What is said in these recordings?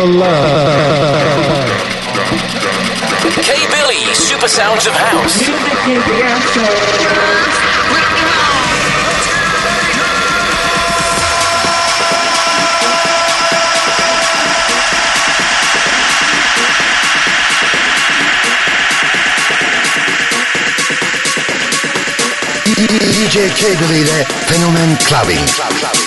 I love. K Billy, Super Sounds of House. DJ Cable ile Fenomen Clubbing.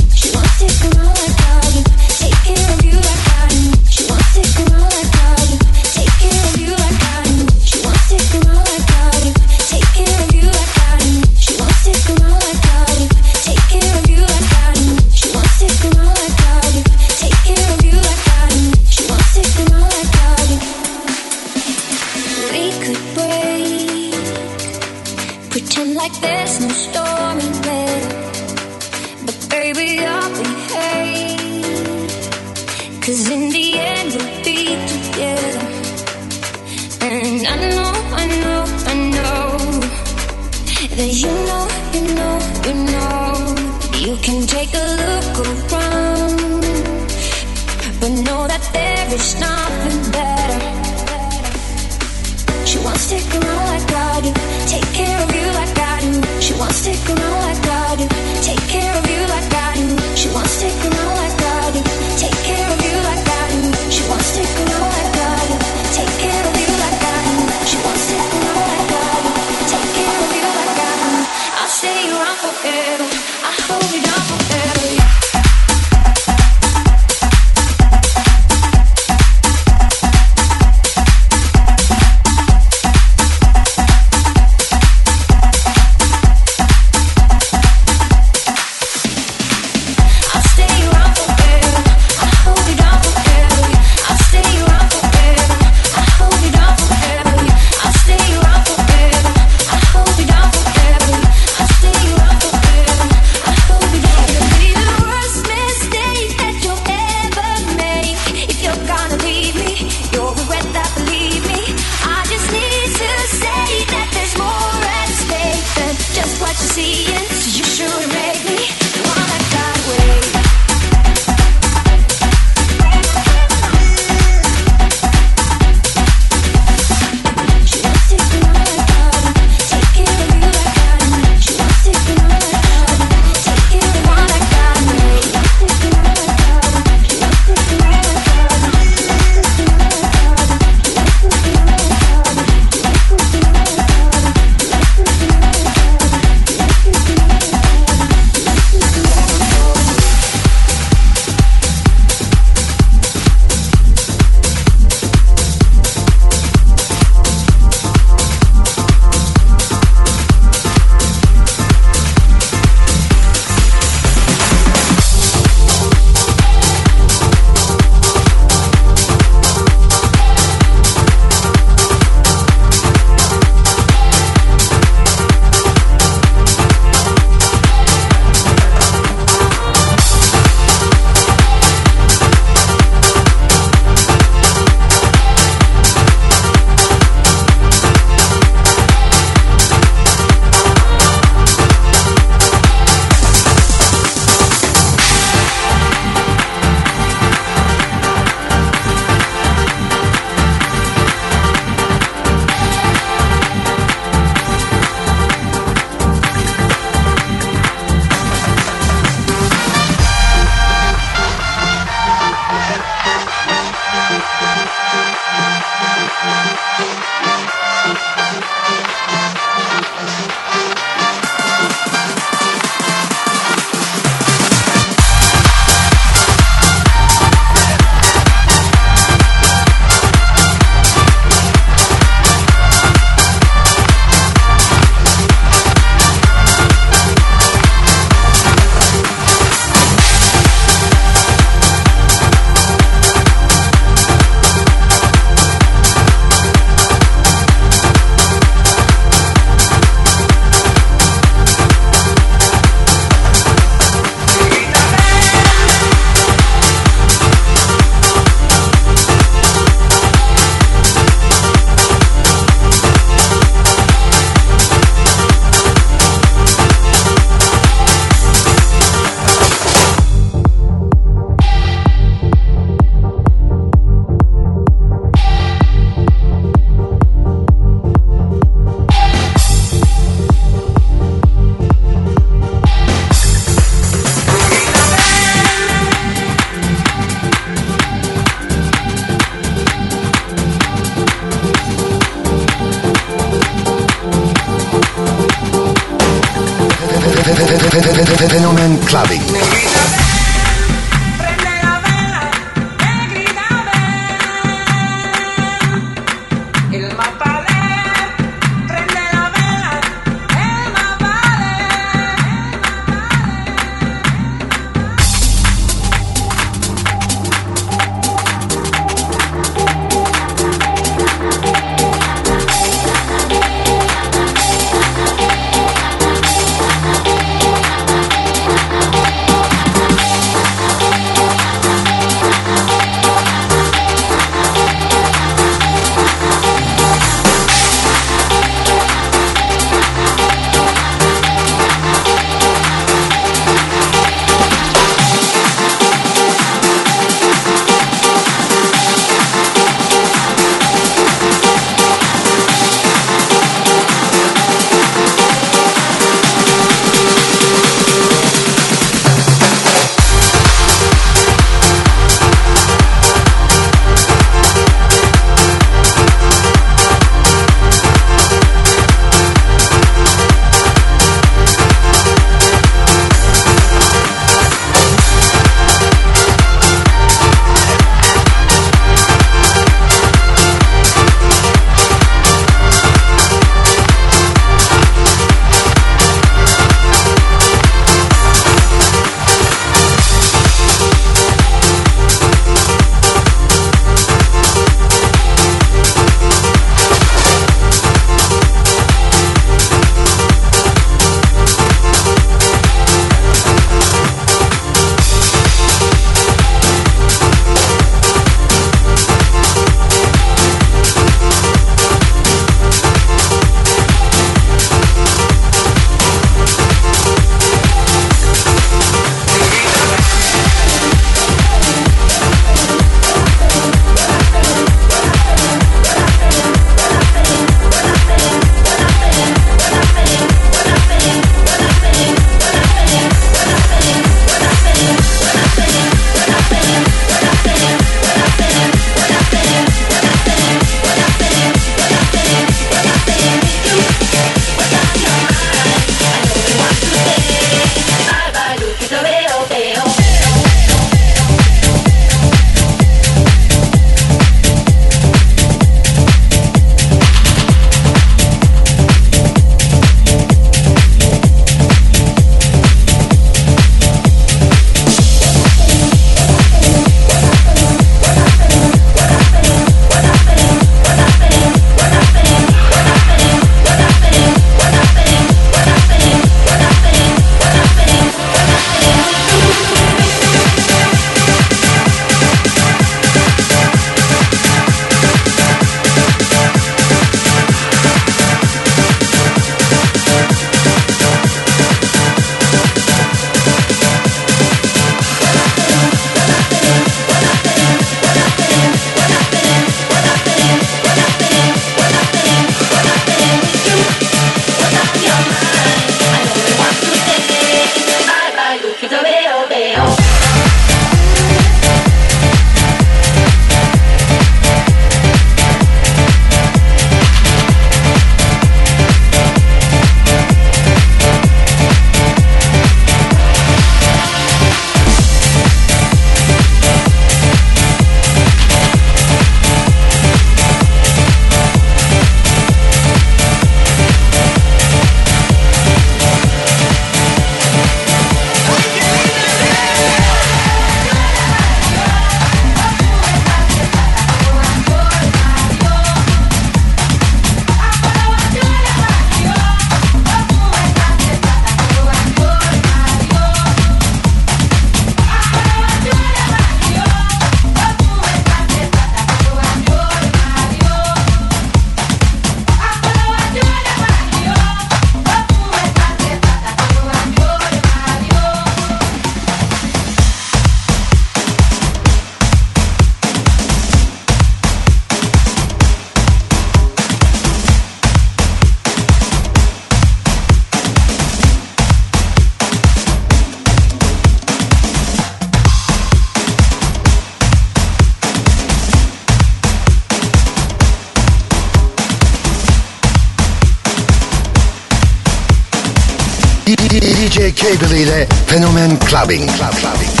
The Fenomen Clubbing. Clubbing.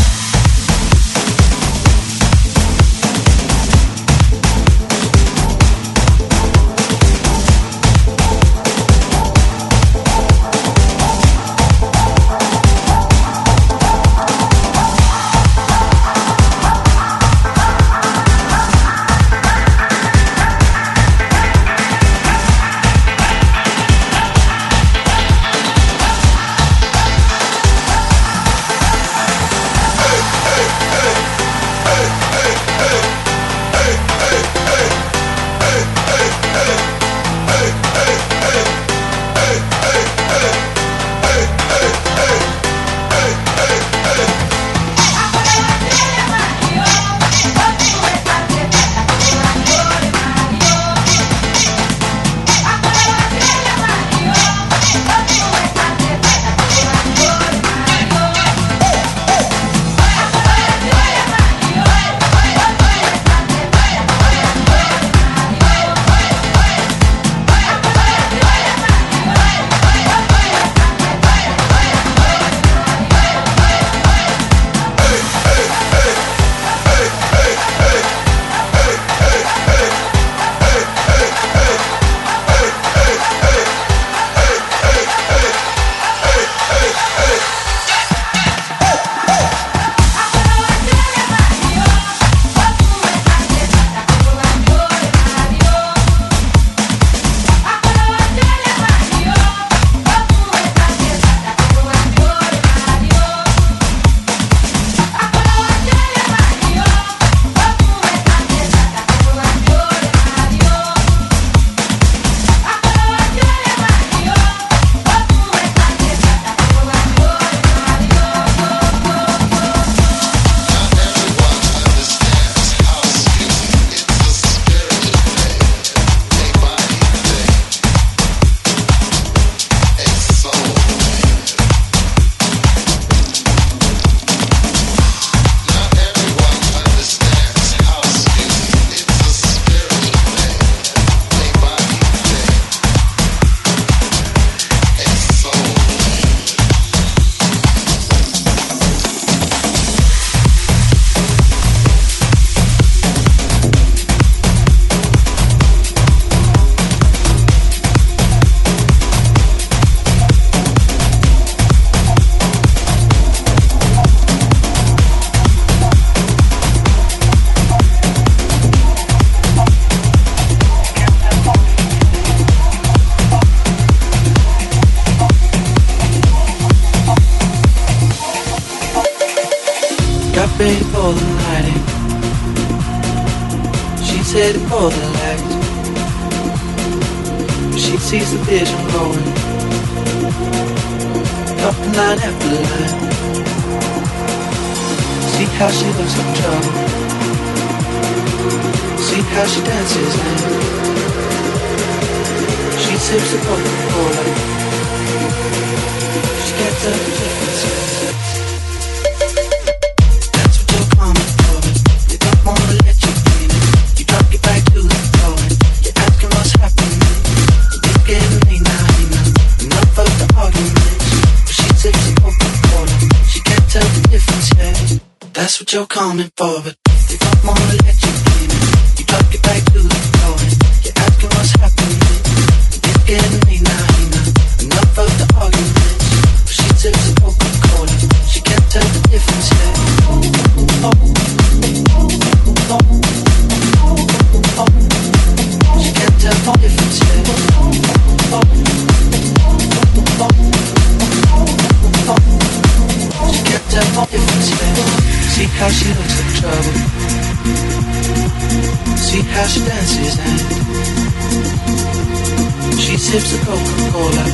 sips of Coca-Cola.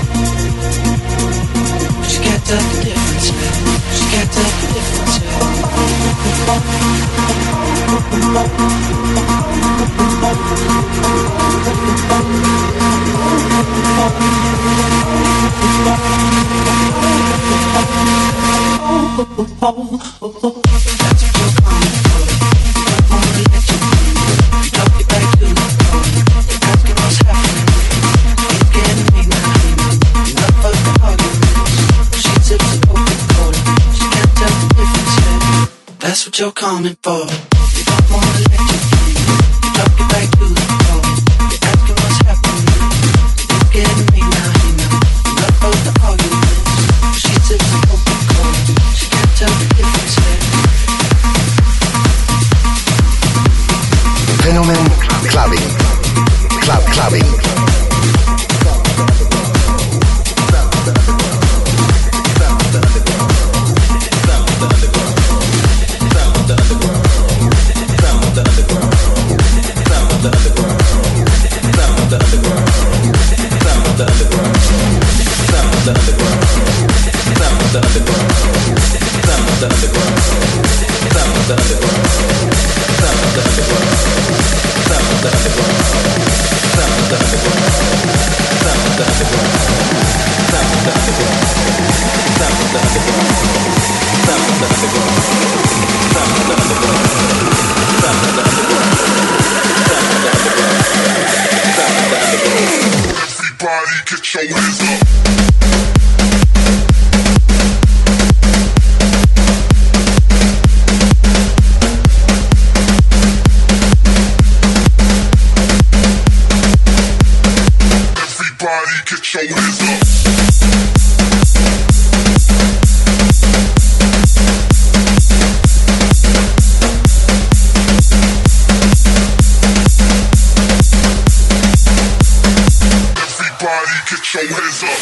She can't tell the difference, man. She can't tell the difference, man. Oh, oh, oh, oh. Coming for. Get your hands up.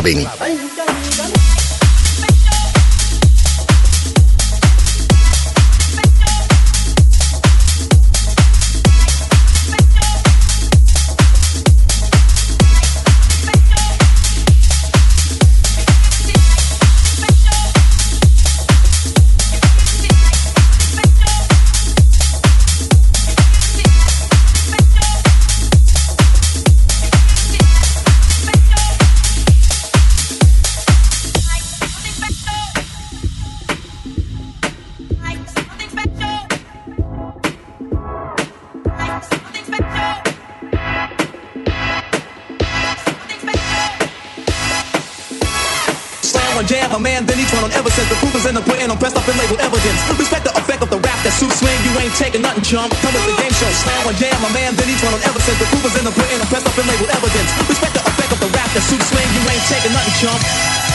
Club is in I'm pressed up and labeled evidence. Respect the effect of the rap that suits swing, you ain't taking nothing, chump.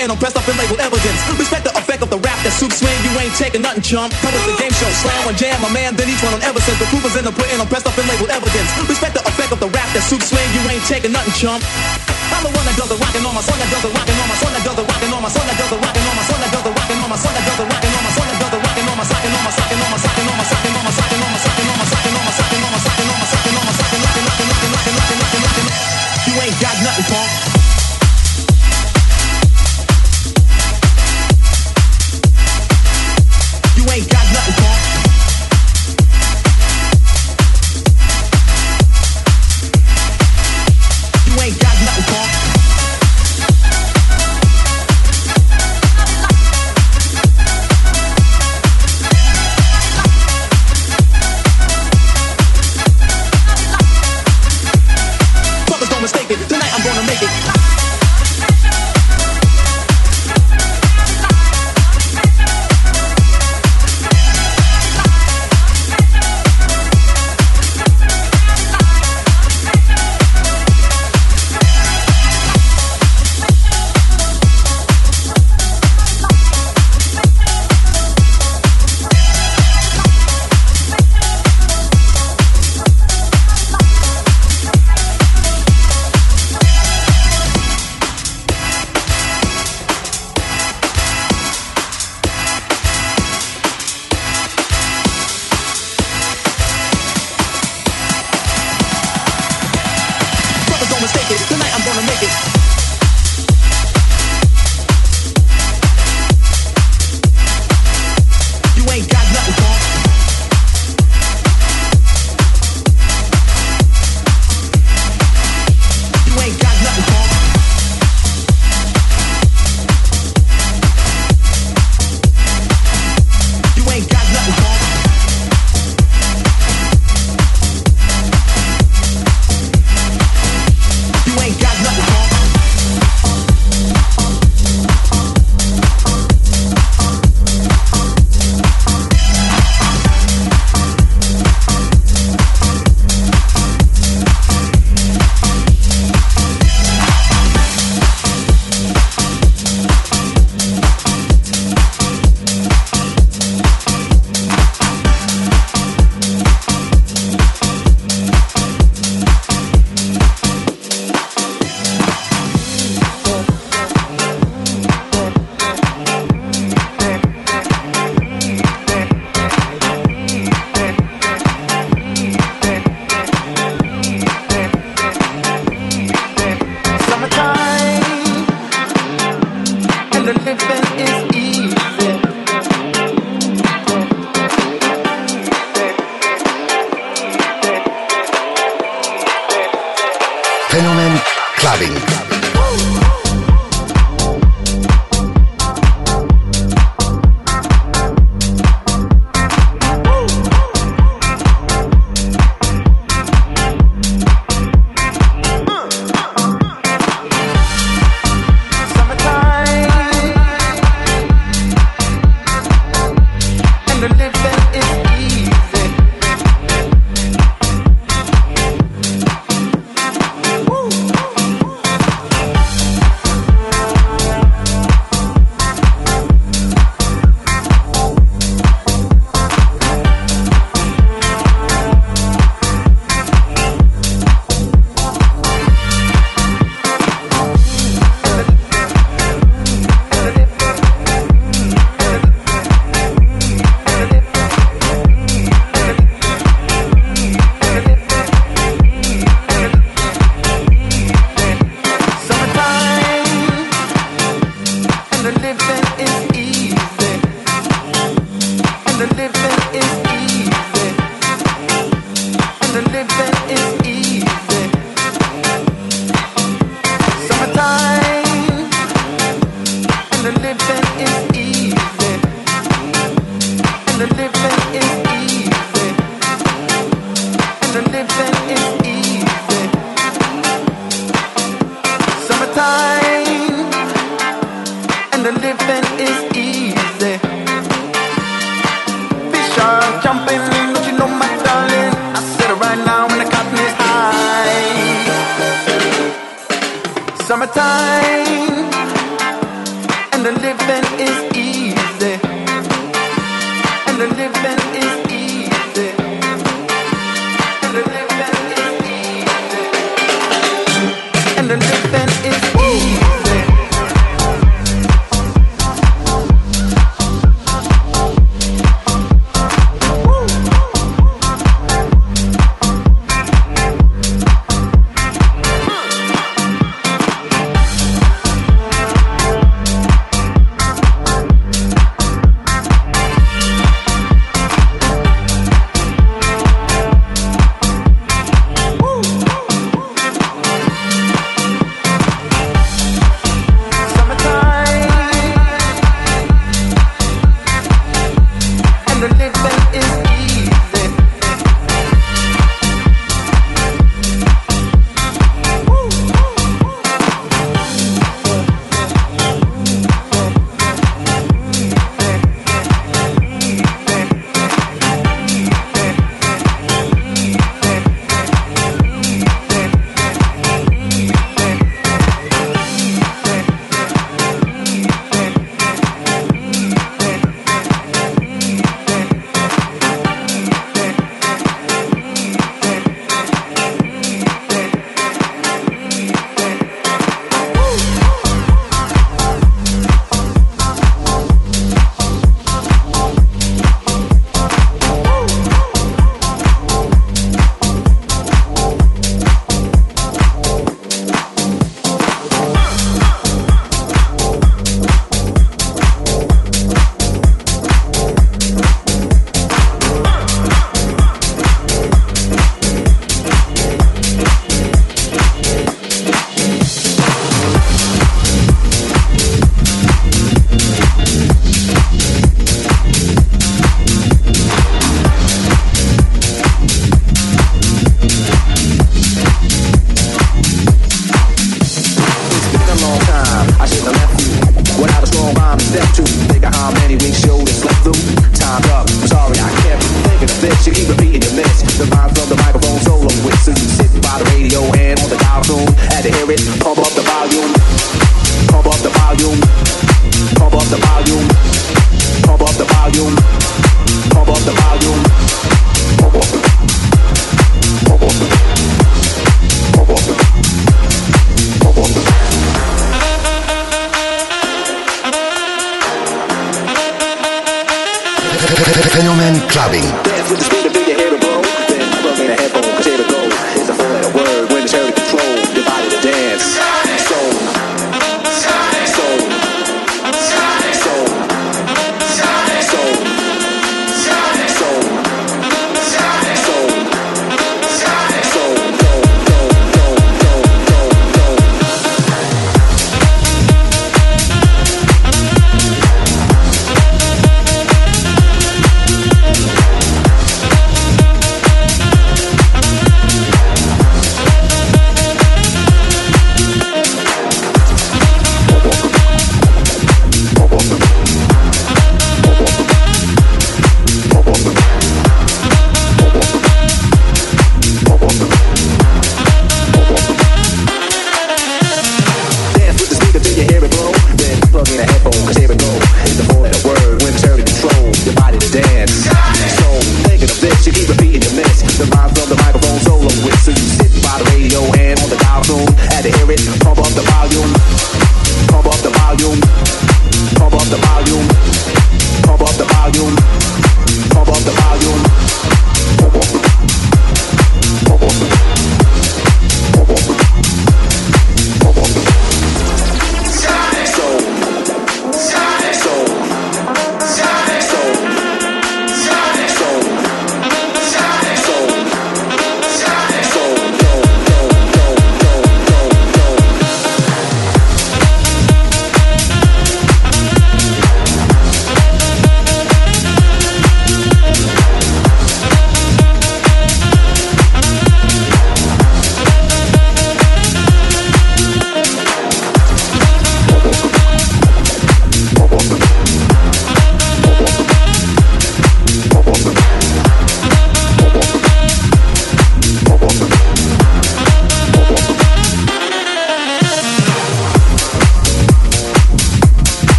In pudding, I'm pressed up and labeled evidence. Respect the effect of the rap that suits swing, you ain't taking nothing, chump. Come with the game show, slam on jam, a man, then each one on ever since the proof is in the pudding, I'm pressed up and labeled evidence. Respect the effect of the rap that suits swing, you ain't taking nothing, chump. I'm the one that does the rockin' on my son that does the rockin' on my son that does the rockin' on my son that does the rockin' on my son that does the rockin' on my son that does the rockin' on my son that does the rockin' on my sockin' on my sockin' on my sockin' on my sockin' on my sockin' on my sockin' on my sockin' on my sockin' on my sockin' on my sockin' on my sockin' lockin' lockin' lockin' lockin' lockin' lockin' lockin' lockin' You ain't got nothing, punk. You the living is easy, and the living.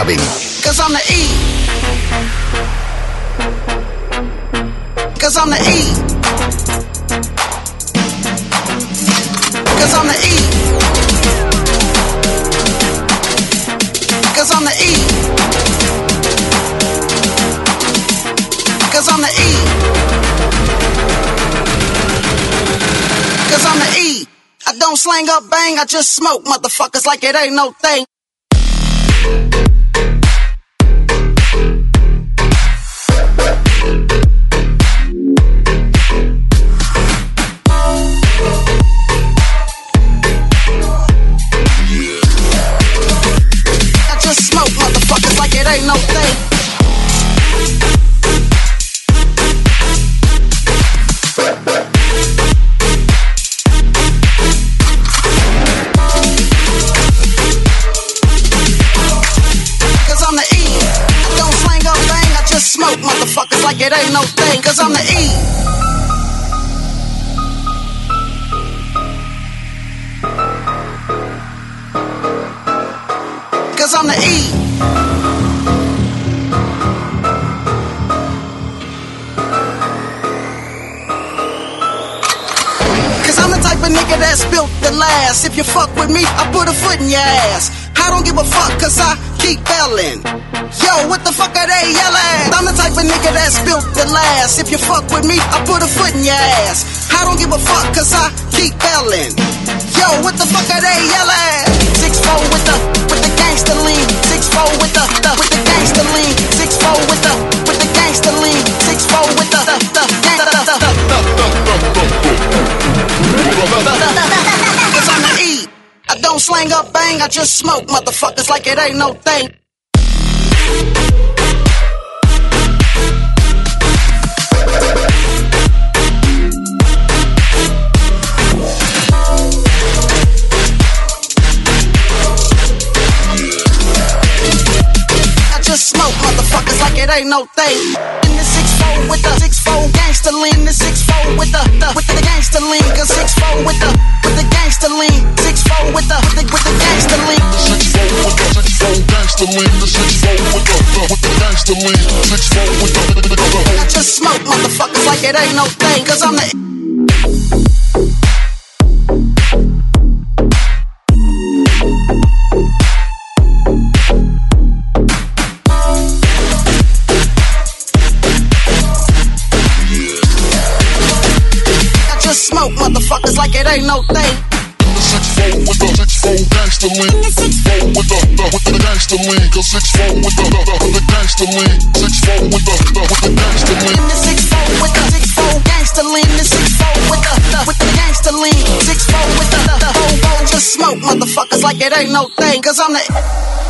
Clubbing. Cause I'm the E. Cause I'm the E. Cause I'm the E. Cause I'm the E. Cause I'm the E. Cause I'm the E. I don't slang up bang, I just smoke motherfuckers like it ain't no thing. It ain't no thing. Cause I'm the E. Cause I'm the E. Cause I'm the type of nigga that's built to last. If you fuck with me, I put a foot in your ass. I don't give a fuck cause I keep belling. Yo, what the fuck are they yelling? I'm the type of nigga that's built to last. If you fuck with me, I put a foot in your ass. I don't give a fuck cause I keep belling. Yo, what the fuck are they yelling? Six four with the with the gangster lean. Six four with the, the with the gangster lean. Six four with the with the gangster lean. Six four with the the the the the the Cause I'm the E. I don't slang up bang, I just smoke motherfuckers like it ain't no thing. I just smoke motherfuckers like it ain't no thing. Four with the six four gangster lean, the six four with the, the with the gangster lean, cause six four with the with the gangster lean, six four with the with the, with the gangster lean. Six four with the six four gangster lean, the six four with the with the gangster lean, six four with the the the. I just smoke motherfuckers like it ain't no thing, cause I'm the smoke motherfuckers like it ain't no thing. Six four with the six four gangster lean, six four with the with the gangster lean, cause six four with the with the gangster lean, six four with the with the gangster lean. Six four with the six four gangster lean, six four with the, with the gangster lean, six four with the the, the ho ho. Just smoke motherfuckers like it ain't no thing, cause I'm the